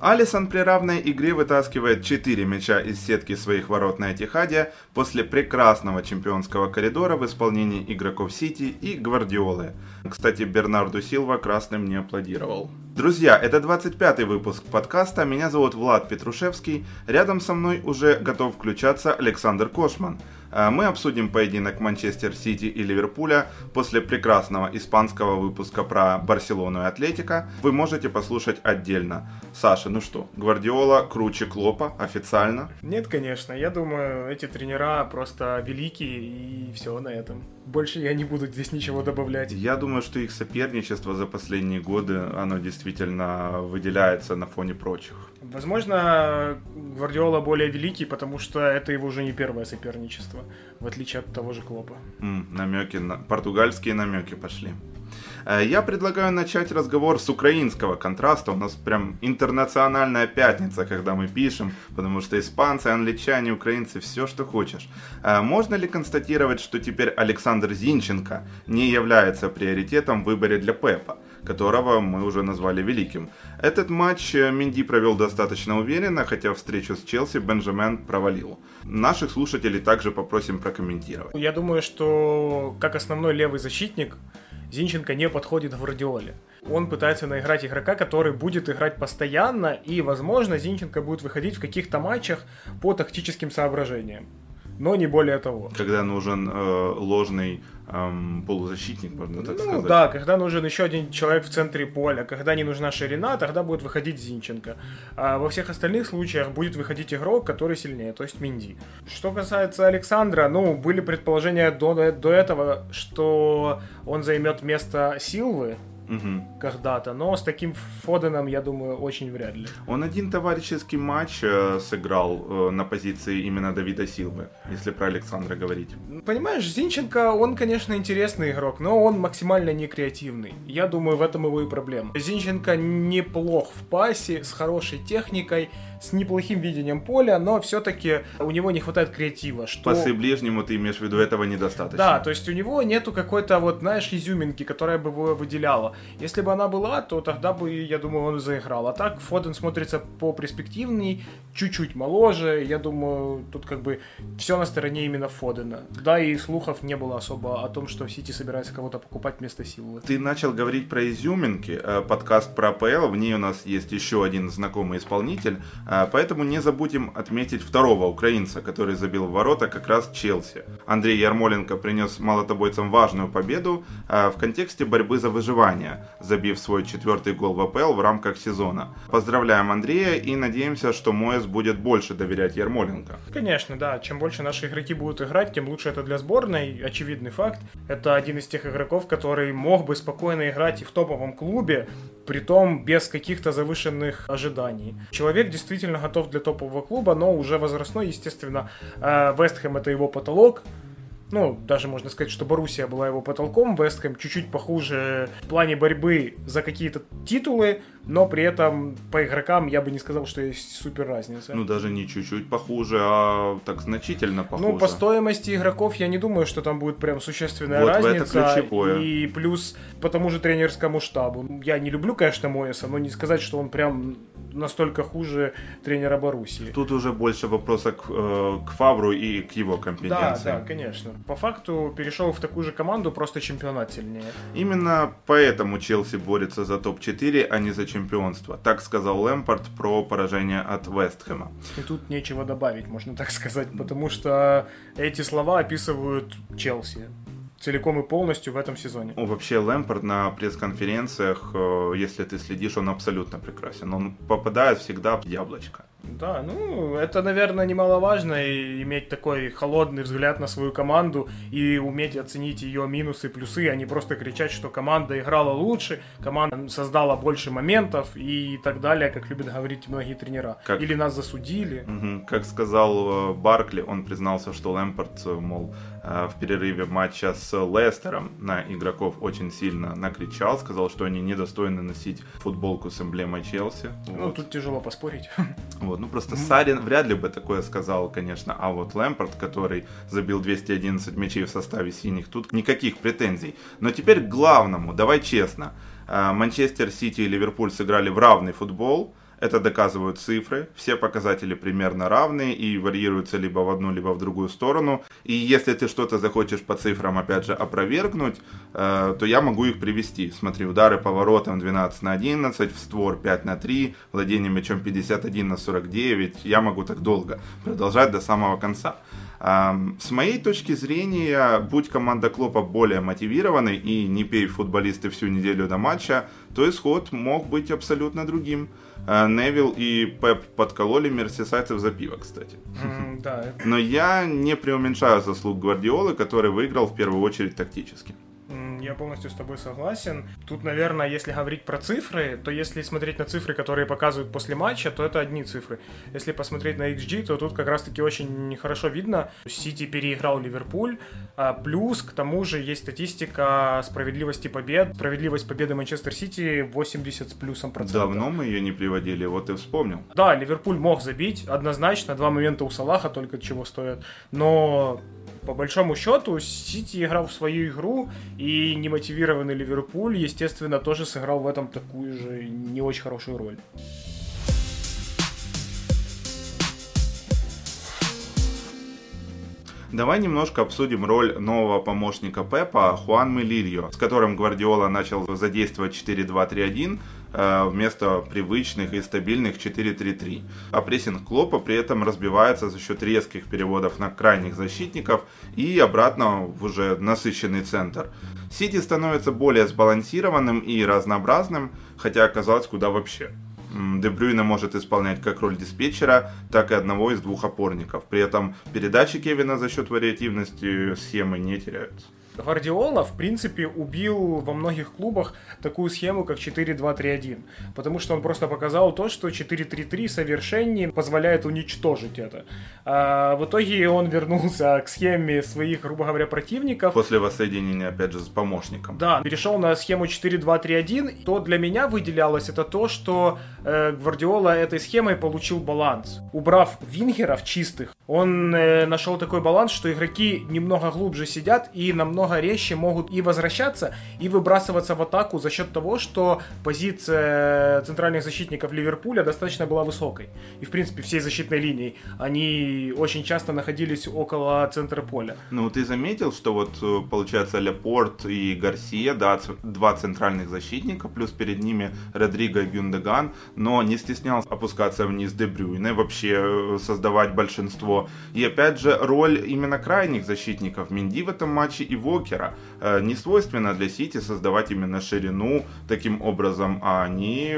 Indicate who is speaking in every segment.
Speaker 1: Алисон при равной игре вытаскивает 4 мяча из сетки своих ворот на Этихаде после прекрасного чемпионского коридора в исполнении игроков Сити и Гвардиолы. Кстати, Бернарду Силва красным не аплодировал. Друзья, это 25 выпуск подкаста. Меня зовут Влад Петрушевский. Рядом со мной уже готов включаться Александр Кошман. А мы обсудим поединок Манчестер Сити и Ливерпуля после прекрасного испанского выпуска про Барселону и Атлетика. Вы можете послушать отдельно. Саша, ну что, Гвардиола круче Клопа официально?
Speaker 2: Нет, конечно. Я думаю, эти тренера просто великие и все на этом. Больше я не буду здесь ничего добавлять.
Speaker 1: Я думаю, что их соперничество за последние годы, оно действительно выделяется на фоне прочих.
Speaker 2: Возможно, Гвардиола более великий, потому что это его уже не первое соперничество, в отличие от того же Клопа.
Speaker 1: М, намеки, на... португальские намеки пошли. Э, я предлагаю начать разговор с украинского контраста. У нас прям интернациональная пятница, когда мы пишем, потому что испанцы, англичане, украинцы, все, что хочешь. Э, можно ли констатировать, что теперь Александр Зинченко не является приоритетом в выборе для Пепа? Которого мы уже назвали великим. Этот матч э, Минди провел достаточно уверенно, хотя встречу с Челси Бенджамен провалил. Наших слушателей также попросим прокомментировать.
Speaker 2: Я думаю, что как основной левый защитник Зинченко не подходит в Гвардиоле. Он пытается наиграть игрока, который будет играть постоянно, и, возможно, Зинченко будет выходить в каких-то матчах по тактическим соображениям. Но не более того.
Speaker 1: Когда нужен э, ложный эм, полузащитник, можно так
Speaker 2: ну,
Speaker 1: сказать.
Speaker 2: Да, когда нужен еще один человек в центре поля, когда не нужна ширина, тогда будет выходить Зинченко. А во всех остальных случаях будет выходить игрок, который сильнее, то есть Минди. Что касается Александра, ну, были предположения до, до этого, что он займет место Силвы, угу. когда-то, но с таким Фоденом, я думаю, очень вряд ли.
Speaker 1: Он один товарищеский матч э, сыграл э, на позиции именно Давида Силвы, если про Александра говорить.
Speaker 2: Понимаешь, Зинченко, он, конечно, интересный игрок, но он максимально не креативный. Я думаю, в этом его и проблема. Зинченко неплох в пасе, с хорошей техникой, с неплохим видением поля, но все-таки у него не хватает креатива. Что...
Speaker 1: Пасы ближнему ты имеешь в виду, этого недостаточно.
Speaker 2: Да, то есть у него нету какой-то вот, знаешь, изюминки, которая бы его выделяла. Если бы она была, то тогда бы, я думаю, он заиграл. А так Фоден смотрится по перспективней, чуть-чуть моложе. Я думаю, тут как бы все на стороне именно Фодена. Да, и слухов не было особо о том, что Сити собирается кого-то покупать вместо Силвы.
Speaker 1: Ты начал говорить про изюминки. Э, подкаст про АПЛ, в ней у нас есть еще один знакомый исполнитель. Э, поэтому не забудем отметить второго украинца, который забил в ворота как раз Челси. Андрей Ярмоленко принес молотобойцам важную победу э, в контексте борьбы за выживание забив свой четвертый гол в АПЛ в рамках сезона. Поздравляем Андрея и надеемся, что Моэс будет больше доверять Ермоленко.
Speaker 2: Конечно, да. Чем больше наши игроки будут играть, тем лучше это для сборной. Очевидный факт. Это один из тех игроков, который мог бы спокойно играть и в топовом клубе, притом без каких-то завышенных ожиданий. Человек действительно готов для топового клуба, но уже возрастной, естественно. Вестхэм это его потолок, ну, даже можно сказать, что Боруссия была его потолком, Вестхэм чуть-чуть похуже в плане борьбы за какие-то титулы, но при этом по игрокам я бы не сказал, что есть супер разница.
Speaker 1: Ну, даже не чуть-чуть похуже, а так значительно похуже.
Speaker 2: Ну, по стоимости игроков я не думаю, что там будет прям существенная
Speaker 1: вот
Speaker 2: разница.
Speaker 1: это
Speaker 2: И плюс по тому же тренерскому штабу. Я не люблю, конечно, Моеса, но не сказать, что он прям настолько хуже тренера Боруссии.
Speaker 1: Тут уже больше вопроса к, э, к Фавру и к его компетенции.
Speaker 2: Да, да, конечно. По факту перешел в такую же команду, просто чемпионат сильнее.
Speaker 1: Именно поэтому Челси борется за топ-4, а не за чемпионство. Так сказал Лэмпорт про поражение от Вестхэма.
Speaker 2: И тут нечего добавить, можно так сказать, потому что эти слова описывают Челси целиком и полностью в этом сезоне.
Speaker 1: Вообще Лэмпорт на пресс-конференциях, э, если ты следишь, он абсолютно прекрасен. Он попадает всегда в яблочко.
Speaker 2: Да, ну, это, наверное, немаловажно, иметь такой холодный взгляд на свою команду и уметь оценить ее минусы, плюсы, а не просто кричать, что команда играла лучше, команда создала больше моментов и так далее, как любят говорить многие тренера. Как... Или нас засудили.
Speaker 1: Угу. Как сказал э, Баркли, он признался, что Лэмпорт, э, мол, э, в перерыве матча с Лестером на игроков очень сильно накричал, сказал, что они недостойны носить футболку с эмблемой Челси.
Speaker 2: Ну, вот. тут тяжело поспорить.
Speaker 1: Вот, ну просто Сарин вряд ли бы такое сказал, конечно, а вот Лэмпорт, который забил 211 мячей в составе синих, тут никаких претензий. Но теперь к главному, давай честно. Манчестер Сити и Ливерпуль сыграли в равный футбол, Это доказывают цифры. Все показатели примерно равные и варьируются либо в одну, либо в другую сторону. И если ты что-то захочешь по цифрам, опять же, опровергнуть, э, то я могу их привести. Смотри, удары по воротам 12 на 11, в створ 5 на 3, владение мячом 51 на 49. Я могу так долго продолжать до самого конца. С моей точки зрения, будь команда Клопа более мотивированной и не пей футболисты всю неделю до матча, то исход мог быть абсолютно другим. Э, Невил и Пеп подкололи мерсисайцев за пиво, кстати.
Speaker 2: Mm, да.
Speaker 1: Но я не преуменьшаю заслуг Гвардиолы, который выиграл в первую очередь тактически.
Speaker 2: Я полностью с тобой согласен. Тут, наверное, если говорить про цифры, то если смотреть на цифры, которые показывают после матча, то это одни цифры. Если посмотреть на XG, то тут как раз-таки очень хорошо видно. Сити переиграл Ливерпуль, а плюс к тому же есть статистика справедливости побед. Справедливость победы Манчестер Сити 80 с плюсом процентов.
Speaker 1: Давно мы ее не приводили, вот и вспомнил.
Speaker 2: Да, Ливерпуль мог забить, однозначно, два момента у Салаха только чего стоят. Но по большому счету, Сити играл в свою игру, и немотивированный Ливерпуль, естественно, тоже сыграл в этом такую же не очень хорошую роль.
Speaker 1: Давай немножко обсудим роль нового помощника Пепа Хуан Мелильо, с которым Гвардиола начал задействовать 4-2-3-1 э, вместо привычных и стабильных 4-3-3. А прессинг Клопа при этом разбивается за счет резких переводов на крайних защитников и обратно в уже насыщенный центр. Сити становится более сбалансированным и разнообразным, хотя оказалось куда вообще. Дебрюйна может исполнять как роль диспетчера, так и одного из двух опорников. При этом передачи Кевина за счет вариативности схемы не теряются.
Speaker 2: Гвардиола, в принципе, убил во многих клубах такую схему, как 4-2-3-1. Потому что он просто показал то, что 4-3-3 совершеннее позволяет уничтожить это. А в итоге он вернулся к схеме своих, грубо говоря, противников.
Speaker 1: После воссоединения, опять же, с помощником.
Speaker 2: Да, перешел на схему 4-2-3-1. То для меня выделялось это то, что э, Гвардиола этой схемой получил баланс. Убрав вингеров чистых, он э, нашел такой баланс, что игроки немного глубже сидят и намного резче могут и возвращаться, и выбрасываться в атаку за счет того, что позиция центральных защитников Ливерпуля достаточно была высокой. И, в принципе, всей защитной линии. Они очень часто находились около центра поля.
Speaker 1: Ну, ты заметил, что вот, э, получается, Лепорт и Гарсия, да, два центральных защитника, плюс перед ними Родриго и Гюндеган, но не стеснялся опускаться вниз Дебрюйне, вообще э, создавать большинство и опять же, роль именно крайних защитников Минди в этом матче и Вокера. Э, не свойственно для Сити создавать именно ширину таким образом, а они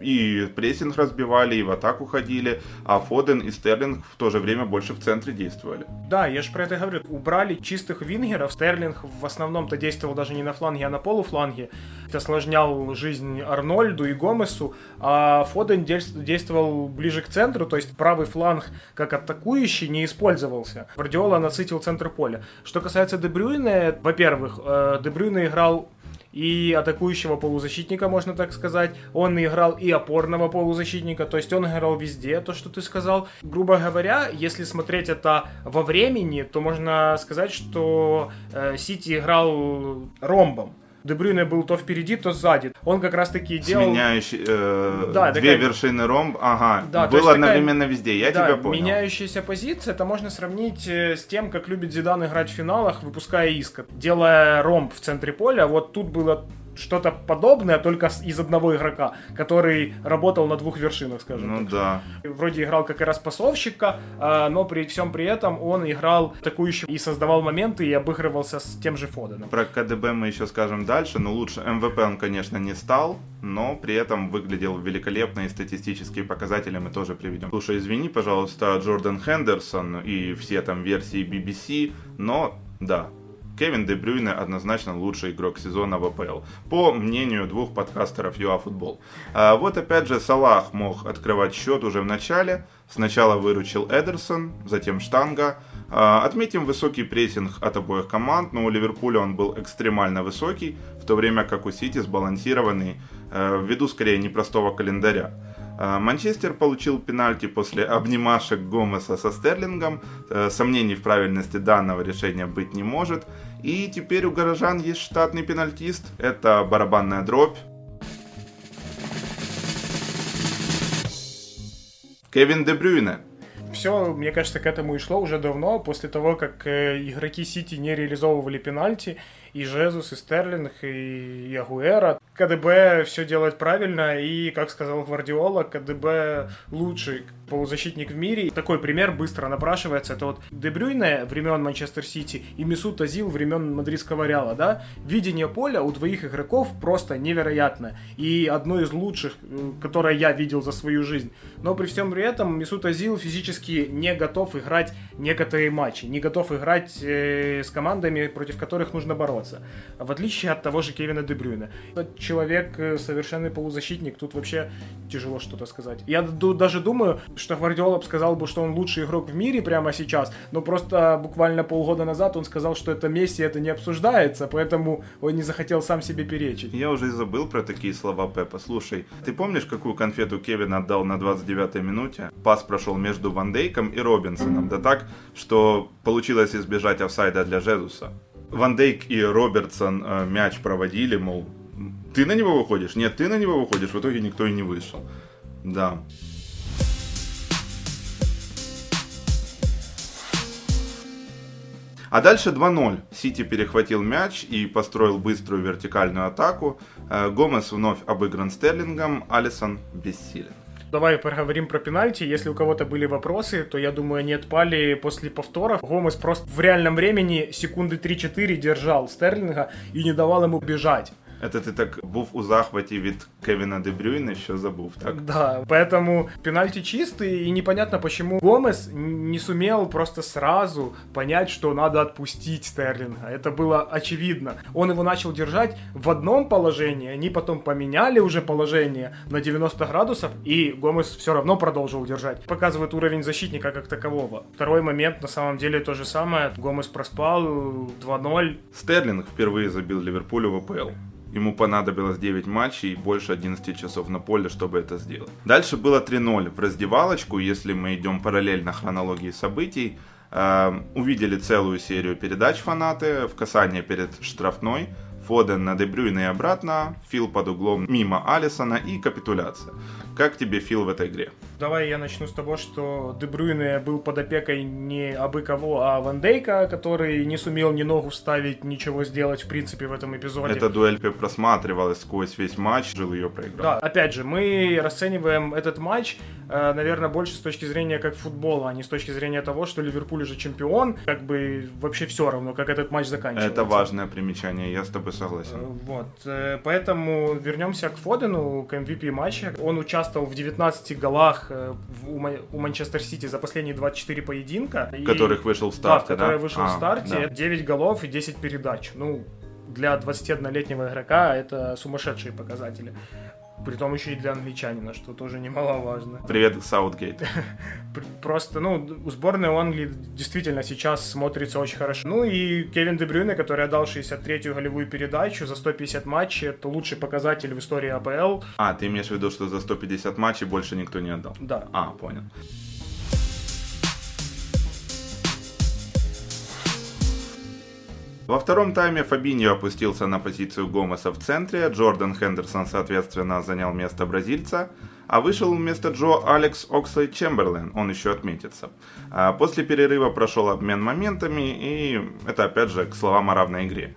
Speaker 1: и прессинг разбивали, и в атаку ходили, а Фоден и Стерлинг в то же время больше в центре действовали.
Speaker 2: Да, я же про это говорю. Убрали чистых вингеров. Стерлинг в основном-то действовал даже не на фланге, а на полуфланге. Это осложнял жизнь Арнольду и Гомесу, а Фоден действовал ближе к центру, то есть правый фланг как атакующий не использовался. Гвардиола насытил центр поля. Что касается Дебрюйна, во-первых, э, Дебрюйна играл и атакующего полузащитника, можно так сказать. Он играл и опорного полузащитника, то есть он играл везде, то, что ты сказал. Грубо говоря, если смотреть это во времени, то можно сказать, что э, Сити играл ромбом. Дебрюне был то впереди, то сзади. Он как раз таки делал...
Speaker 1: Сменяющий, э, да, две такая... вершины ромб, ага,
Speaker 2: да,
Speaker 1: был одновременно такая... везде, я
Speaker 2: да,
Speaker 1: тебя понял.
Speaker 2: меняющаяся позиция, это можно сравнить э, с тем, как любит Зидан играть в финалах, выпуская иск, делая ромб в центре поля. Вот тут было что-то подобное, только из одного игрока, который работал на двух вершинах, скажем
Speaker 1: ну,
Speaker 2: так.
Speaker 1: да.
Speaker 2: Вроде играл как и распасовщика, а, но при всем при этом он играл атакующим и создавал моменты и обыгрывался с тем же Фоденом.
Speaker 1: Про КДБ мы еще скажем дальше, но лучше МВП он, конечно, не стал, но при этом выглядел великолепно и статистические показатели мы тоже приведем. Слушай, извини, пожалуйста, Джордан Хендерсон и все там версии BBC, но да, Кевин Де Брюйне однозначно лучший игрок сезона в АПЛ, по мнению двух подкастеров ЮАФутбол. А вот опять же Салах мог открывать счет уже в начале, сначала выручил Эдерсон, затем Штанга. А, отметим высокий прессинг от обоих команд, но у Ливерпуля он был экстремально высокий, в то время как у Сити сбалансированный, э, ввиду скорее непростого календаря. А, Манчестер получил пенальти после обнимашек Гомеса со Стерлингом. Э, сомнений в правильности данного решения быть не может. И теперь у горожан есть штатный пенальтист. Это барабанная дробь. Кевин Де Брюйне.
Speaker 2: Все, мне кажется, к этому и шло уже давно, после того, как э, игроки Сити не реализовывали пенальти, и Жезус, и Стерлинг, и, Агуэра. КДБ все делает правильно, и, как сказал Гвардиола, КДБ лучший полузащитник в мире. Такой пример быстро напрашивается. Это вот Дебрюйне времен Манчестер Сити и Мисут Азил времен мадридского Реала, да? Видение поля у двоих игроков просто невероятно. И одно из лучших, э, которое я видел за свою жизнь. Но при всем при этом Мисут Азил физически не готов играть некоторые матчи, не готов играть э, с командами, против которых нужно бороться. В отличие от того же Кевина Дебрюна. Этот человек э, совершенный полузащитник, тут вообще тяжело что-то сказать. Я даже думаю, что Гвардиола сказал бы, что он лучший игрок в мире прямо сейчас, но просто буквально полгода назад он сказал, что это Месси, это не обсуждается, поэтому он не захотел сам себе перечить.
Speaker 1: Я уже и забыл про такие слова Пепа. Слушай, ты помнишь, какую конфету Кевин отдал на 29-й минуте? Пас прошел между Ван Дейком и Робинсоном, да так, что получилось избежать офсайда для Жезуса. Ван Дейк и Робертсон э, мяч проводили, мол, ты на него выходишь? Нет, ты на него выходишь. В итоге никто и не вышел. Да. А дальше 2-0. Сити перехватил мяч и построил быструю вертикальную атаку. Э, Гомес вновь обыгран Стерлингом, Алисон бессилен.
Speaker 2: Давай поговорим про пенальти. Если у кого-то были вопросы, то я думаю, они отпали после повторов. Гомес просто в реальном времени секунды 3-4 держал Стерлинга и не давал ему бежать.
Speaker 1: Это ты так був у захваті від Кевіна Дебрюйна, що забув, так?
Speaker 2: Да, поэтому пенальти чистый, и непонятно, почему Гомес не сумел просто сразу понять, что надо отпустить Стерлинга. Это было очевидно. Он его начал держать в одном положении, они потом поменяли уже положение на 90 градусов, и Гомес все равно продолжил держать. Показывает уровень защитника как такового. Второй момент, на самом деле, то же самое. Гомес проспал 2-0.
Speaker 1: Стерлинг впервые забил Ливерпулю в АПЛ. Ему понадобилось 9 матчей и больше 11 часов на поле, чтобы это сделать. Дальше было 3-0 в раздевалочку, если мы идем параллельно хронологии событий. Э, увидели целую серию передач фанаты в касание перед штрафной. Фоден на Дебрюйна и обратно, Фил под углом мимо Алисона и капитуляция. Как тебе Фил в этой игре?
Speaker 2: Давай я начну с того, что Дебрюйне был под опекой не абы кого, а Ван Дейка, который не сумел ни ногу вставить, ничего сделать в принципе в этом эпизоде.
Speaker 1: Эта дуэль просматривалась сквозь весь матч, жил ее проиграл.
Speaker 2: Да, опять же, мы расцениваем этот матч, наверное, больше с точки зрения как футбола, а не с точки зрения того, что Ливерпуль уже чемпион, как бы вообще все равно, как этот матч заканчивается.
Speaker 1: Это важное примечание, я с тобой согласен. Э,
Speaker 2: вот, э, поэтому вернемся к Фодену, к MVP матча. Он участвовал в 19 голах Э, у Манчестер Сити за последние 24 поединка.
Speaker 1: Которых и... вышел в старте,
Speaker 2: да? который вышел а, в старте. Да. 9 голов и 10 передач. Ну, для 21-летнего игрока это сумасшедшие показатели. Притом еще и для англичанина, что тоже немаловажно.
Speaker 1: Привет, Саутгейт.
Speaker 2: Просто, ну, у сборной у Англии действительно сейчас смотрится очень хорошо. Ну и Кевин Дебрюне, который отдал 63-ю голевую передачу за 150 матчей, это лучший показатель в истории АПЛ.
Speaker 1: А, ты имеешь в виду, что за 150 матчей больше никто не отдал?
Speaker 2: Да.
Speaker 1: А, понял. Во втором тайме Фабиньо опустился на позицию Гомеса в центре, Джордан Хендерсон, соответственно, занял место бразильца, а вышел вместо Джо Алекс Окслей Чемберлен, он еще отметится. А после перерыва прошел обмен моментами, и это опять же к словам о равной игре.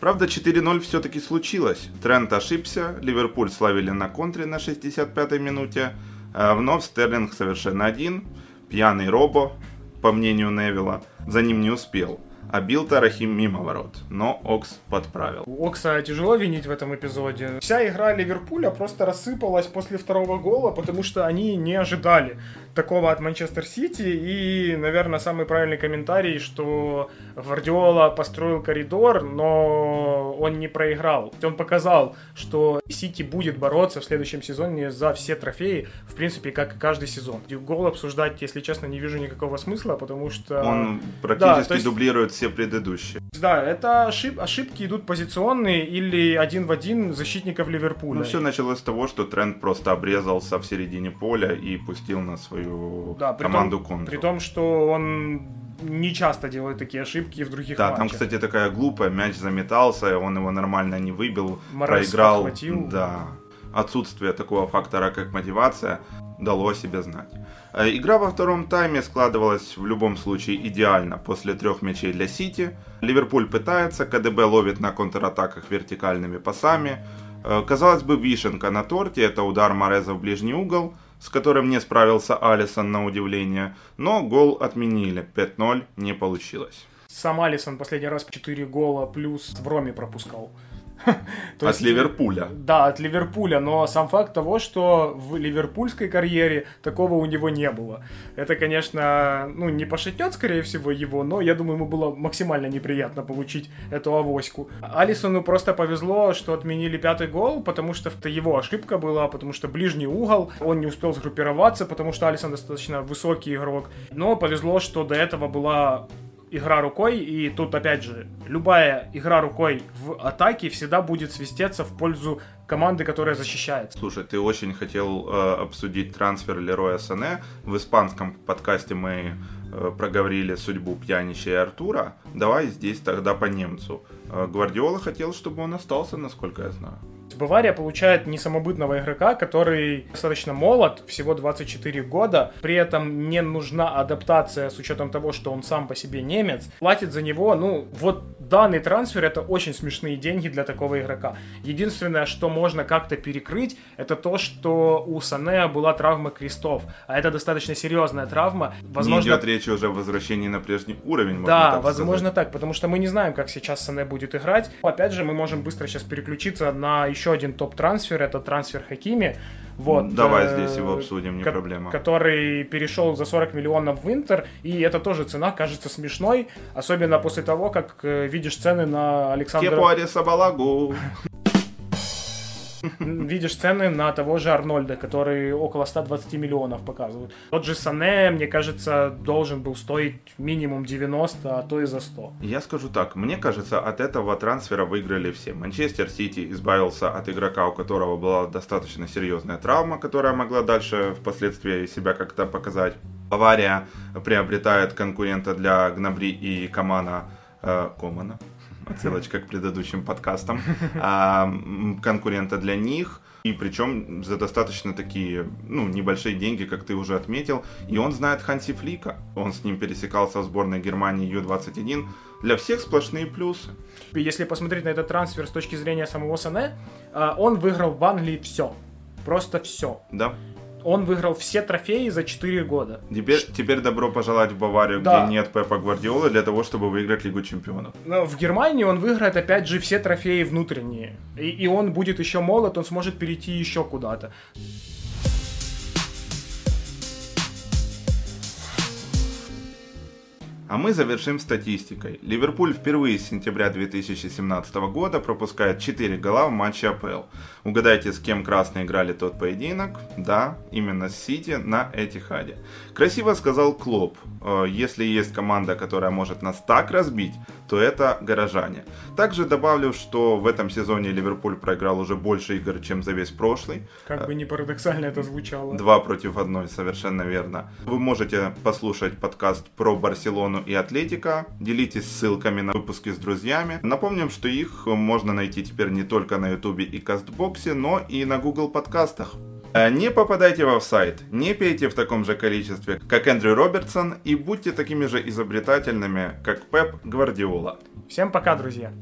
Speaker 1: Правда, 4-0 все-таки случилось. Трент ошибся, Ливерпуль славили на контре на 65-й минуте, а вновь Стерлинг совершенно один, пьяный Робо, по мнению Невилла, за ним не успел а бил Тарахим мимо ворот, но Окс подправил.
Speaker 2: Окса тяжело винить в этом эпизоде. Вся игра Ливерпуля просто рассыпалась после второго гола, потому что они не ожидали такого от Манчестер Сити. И, наверное, самый правильный комментарий, что Гвардиола построил коридор, но он не проиграл. Он показал, что Сити будет бороться в следующем сезоне за все трофеи, в принципе, как и каждый сезон. Гол обсуждать, если честно, не вижу никакого смысла, потому что...
Speaker 1: Он практически да, есть... дублирует все предыдущие.
Speaker 2: Да, это ошиб... ошибки идут позиционные или один в один защитников Ливерпуля.
Speaker 1: Ну, все началось с того, что тренд просто обрезался в середине поля и пустил на свою да, команду
Speaker 2: контру. При том, что он не часто делает такие ошибки в других
Speaker 1: да,
Speaker 2: матчах.
Speaker 1: там, кстати, такая глупая, мяч заметался, он его нормально не выбил, Морес проиграл.
Speaker 2: Подхватил.
Speaker 1: Да. Отсутствие такого фактора, как мотивация. дало о себе знать. Э, игра во втором тайме складывалась в любом случае идеально после трех мячей для Сити. Ливерпуль пытается, КДБ ловит на контратаках вертикальными пасами. Э, казалось бы, вишенка на торте – это удар Мореза в ближний угол, с которым не справился Алисон на удивление, но гол отменили, 5-0 не получилось.
Speaker 2: Сам Алисон последний раз 4 гола плюс в Роме пропускал.
Speaker 1: От есть, Ливерпуля.
Speaker 2: Да, от Ливерпуля, но сам факт того, что в ливерпульской карьере такого у него не было. Это, конечно, ну, не пошатнет, скорее всего, его, но я думаю, ему было максимально неприятно получить эту авоську. Алисону просто повезло, что отменили пятый гол, потому что это его ошибка была, потому что ближний угол, он не успел сгруппироваться, потому что Алисон достаточно высокий игрок. Но повезло, что до этого была игра рукой, и тут опять же, любая игра рукой в атаке всегда будет свистеться в пользу команды, которая защищается.
Speaker 1: Слушай, ты очень хотел э, обсудить трансфер Лероя Сане. В испанском подкасте мы э, проговорили судьбу пьянича и Артура. Давай здесь тогда по немцу. Э, Гвардиола хотел, чтобы он остался, насколько я знаю.
Speaker 2: Бавария получает несамобытного игрока, который достаточно молод, всего 24 года, при этом не нужна адаптация с учетом того, что он сам по себе немец. Платит за него, ну, вот данный трансфер это очень смешные деньги для такого игрока. Единственное, что можно как-то перекрыть, это то, что у Сане была травма крестов, а это достаточно серьезная травма.
Speaker 1: Возможно, не идет речь уже о возвращении на прежний уровень.
Speaker 2: Да, так возможно сказать. так, потому что мы не знаем, как сейчас Сане будет играть. Опять же, мы можем быстро сейчас переключиться на еще один топ-трансфер, это трансфер Хакими. Вот,
Speaker 1: Давай э, здесь его обсудим, не ко- проблема.
Speaker 2: Который перешел за 40 миллионов в Интер, и это тоже цена кажется смешной, особенно после того, как э, видишь цены на Александра...
Speaker 1: Кепуари Сабалагу.
Speaker 2: Видишь цены на того же Арнольда, который около 120 миллионов показывают. Тот же Сане, мне кажется, должен был стоить минимум 90, а то и за 100.
Speaker 1: Я скажу так, мне кажется, от этого трансфера выиграли все. Манчестер Сити избавился от игрока, у которого была достаточно серьезная травма, которая могла дальше впоследствии себя как-то показать. Бавария приобретает конкурента для Гнабри и Камана э, Комана отсылочка к предыдущим подкастам, а, конкурента для них, и причем за достаточно такие, ну, небольшие деньги, как ты уже отметил. И он знает Ханси Флика. Он с ним пересекался в сборной Германии Ю-21. Для всех сплошные плюсы.
Speaker 2: Если посмотреть на этот трансфер с точки зрения самого Сане, а, он выиграл в Англии все. Просто все.
Speaker 1: Да
Speaker 2: он выиграл все трофеи за 4 года.
Speaker 1: Теперь, теперь добро пожелать в Баварию, да. где нет Пепа Гвардиолы, для того, чтобы выиграть Лигу Чемпионов.
Speaker 2: Но в Германии он выиграет, опять же, все трофеи внутренние. И, и он будет еще молод, он сможет перейти еще куда-то.
Speaker 1: А мы завершим статистикой. Ливерпуль впервые с сентября 2017 года пропускает 4 гола в матче АПЛ. Угадайте, с кем красные играли тот поединок? Да, именно с Сити на Этихаде. Красиво сказал Клоп. «Э, если есть команда, которая может нас так разбить, то это горожане. Также добавлю, что в этом сезоне Ливерпуль проиграл уже больше игр, чем за весь прошлый.
Speaker 2: Как бы не парадоксально это звучало.
Speaker 1: Два против одной, совершенно верно. Вы можете послушать подкаст про Барселону и Атлетика. Делитесь ссылками на выпуски с друзьями. Напомним, что их можно найти теперь не только на Ютубе и Кастбоксе, но и на Google подкастах. Э, не попадайте в офсайт, не пейте в таком же количестве, как Эндрю Робертсон, и будьте такими же изобретательными, как Пеп Гвардиола.
Speaker 2: Всем пока, друзья!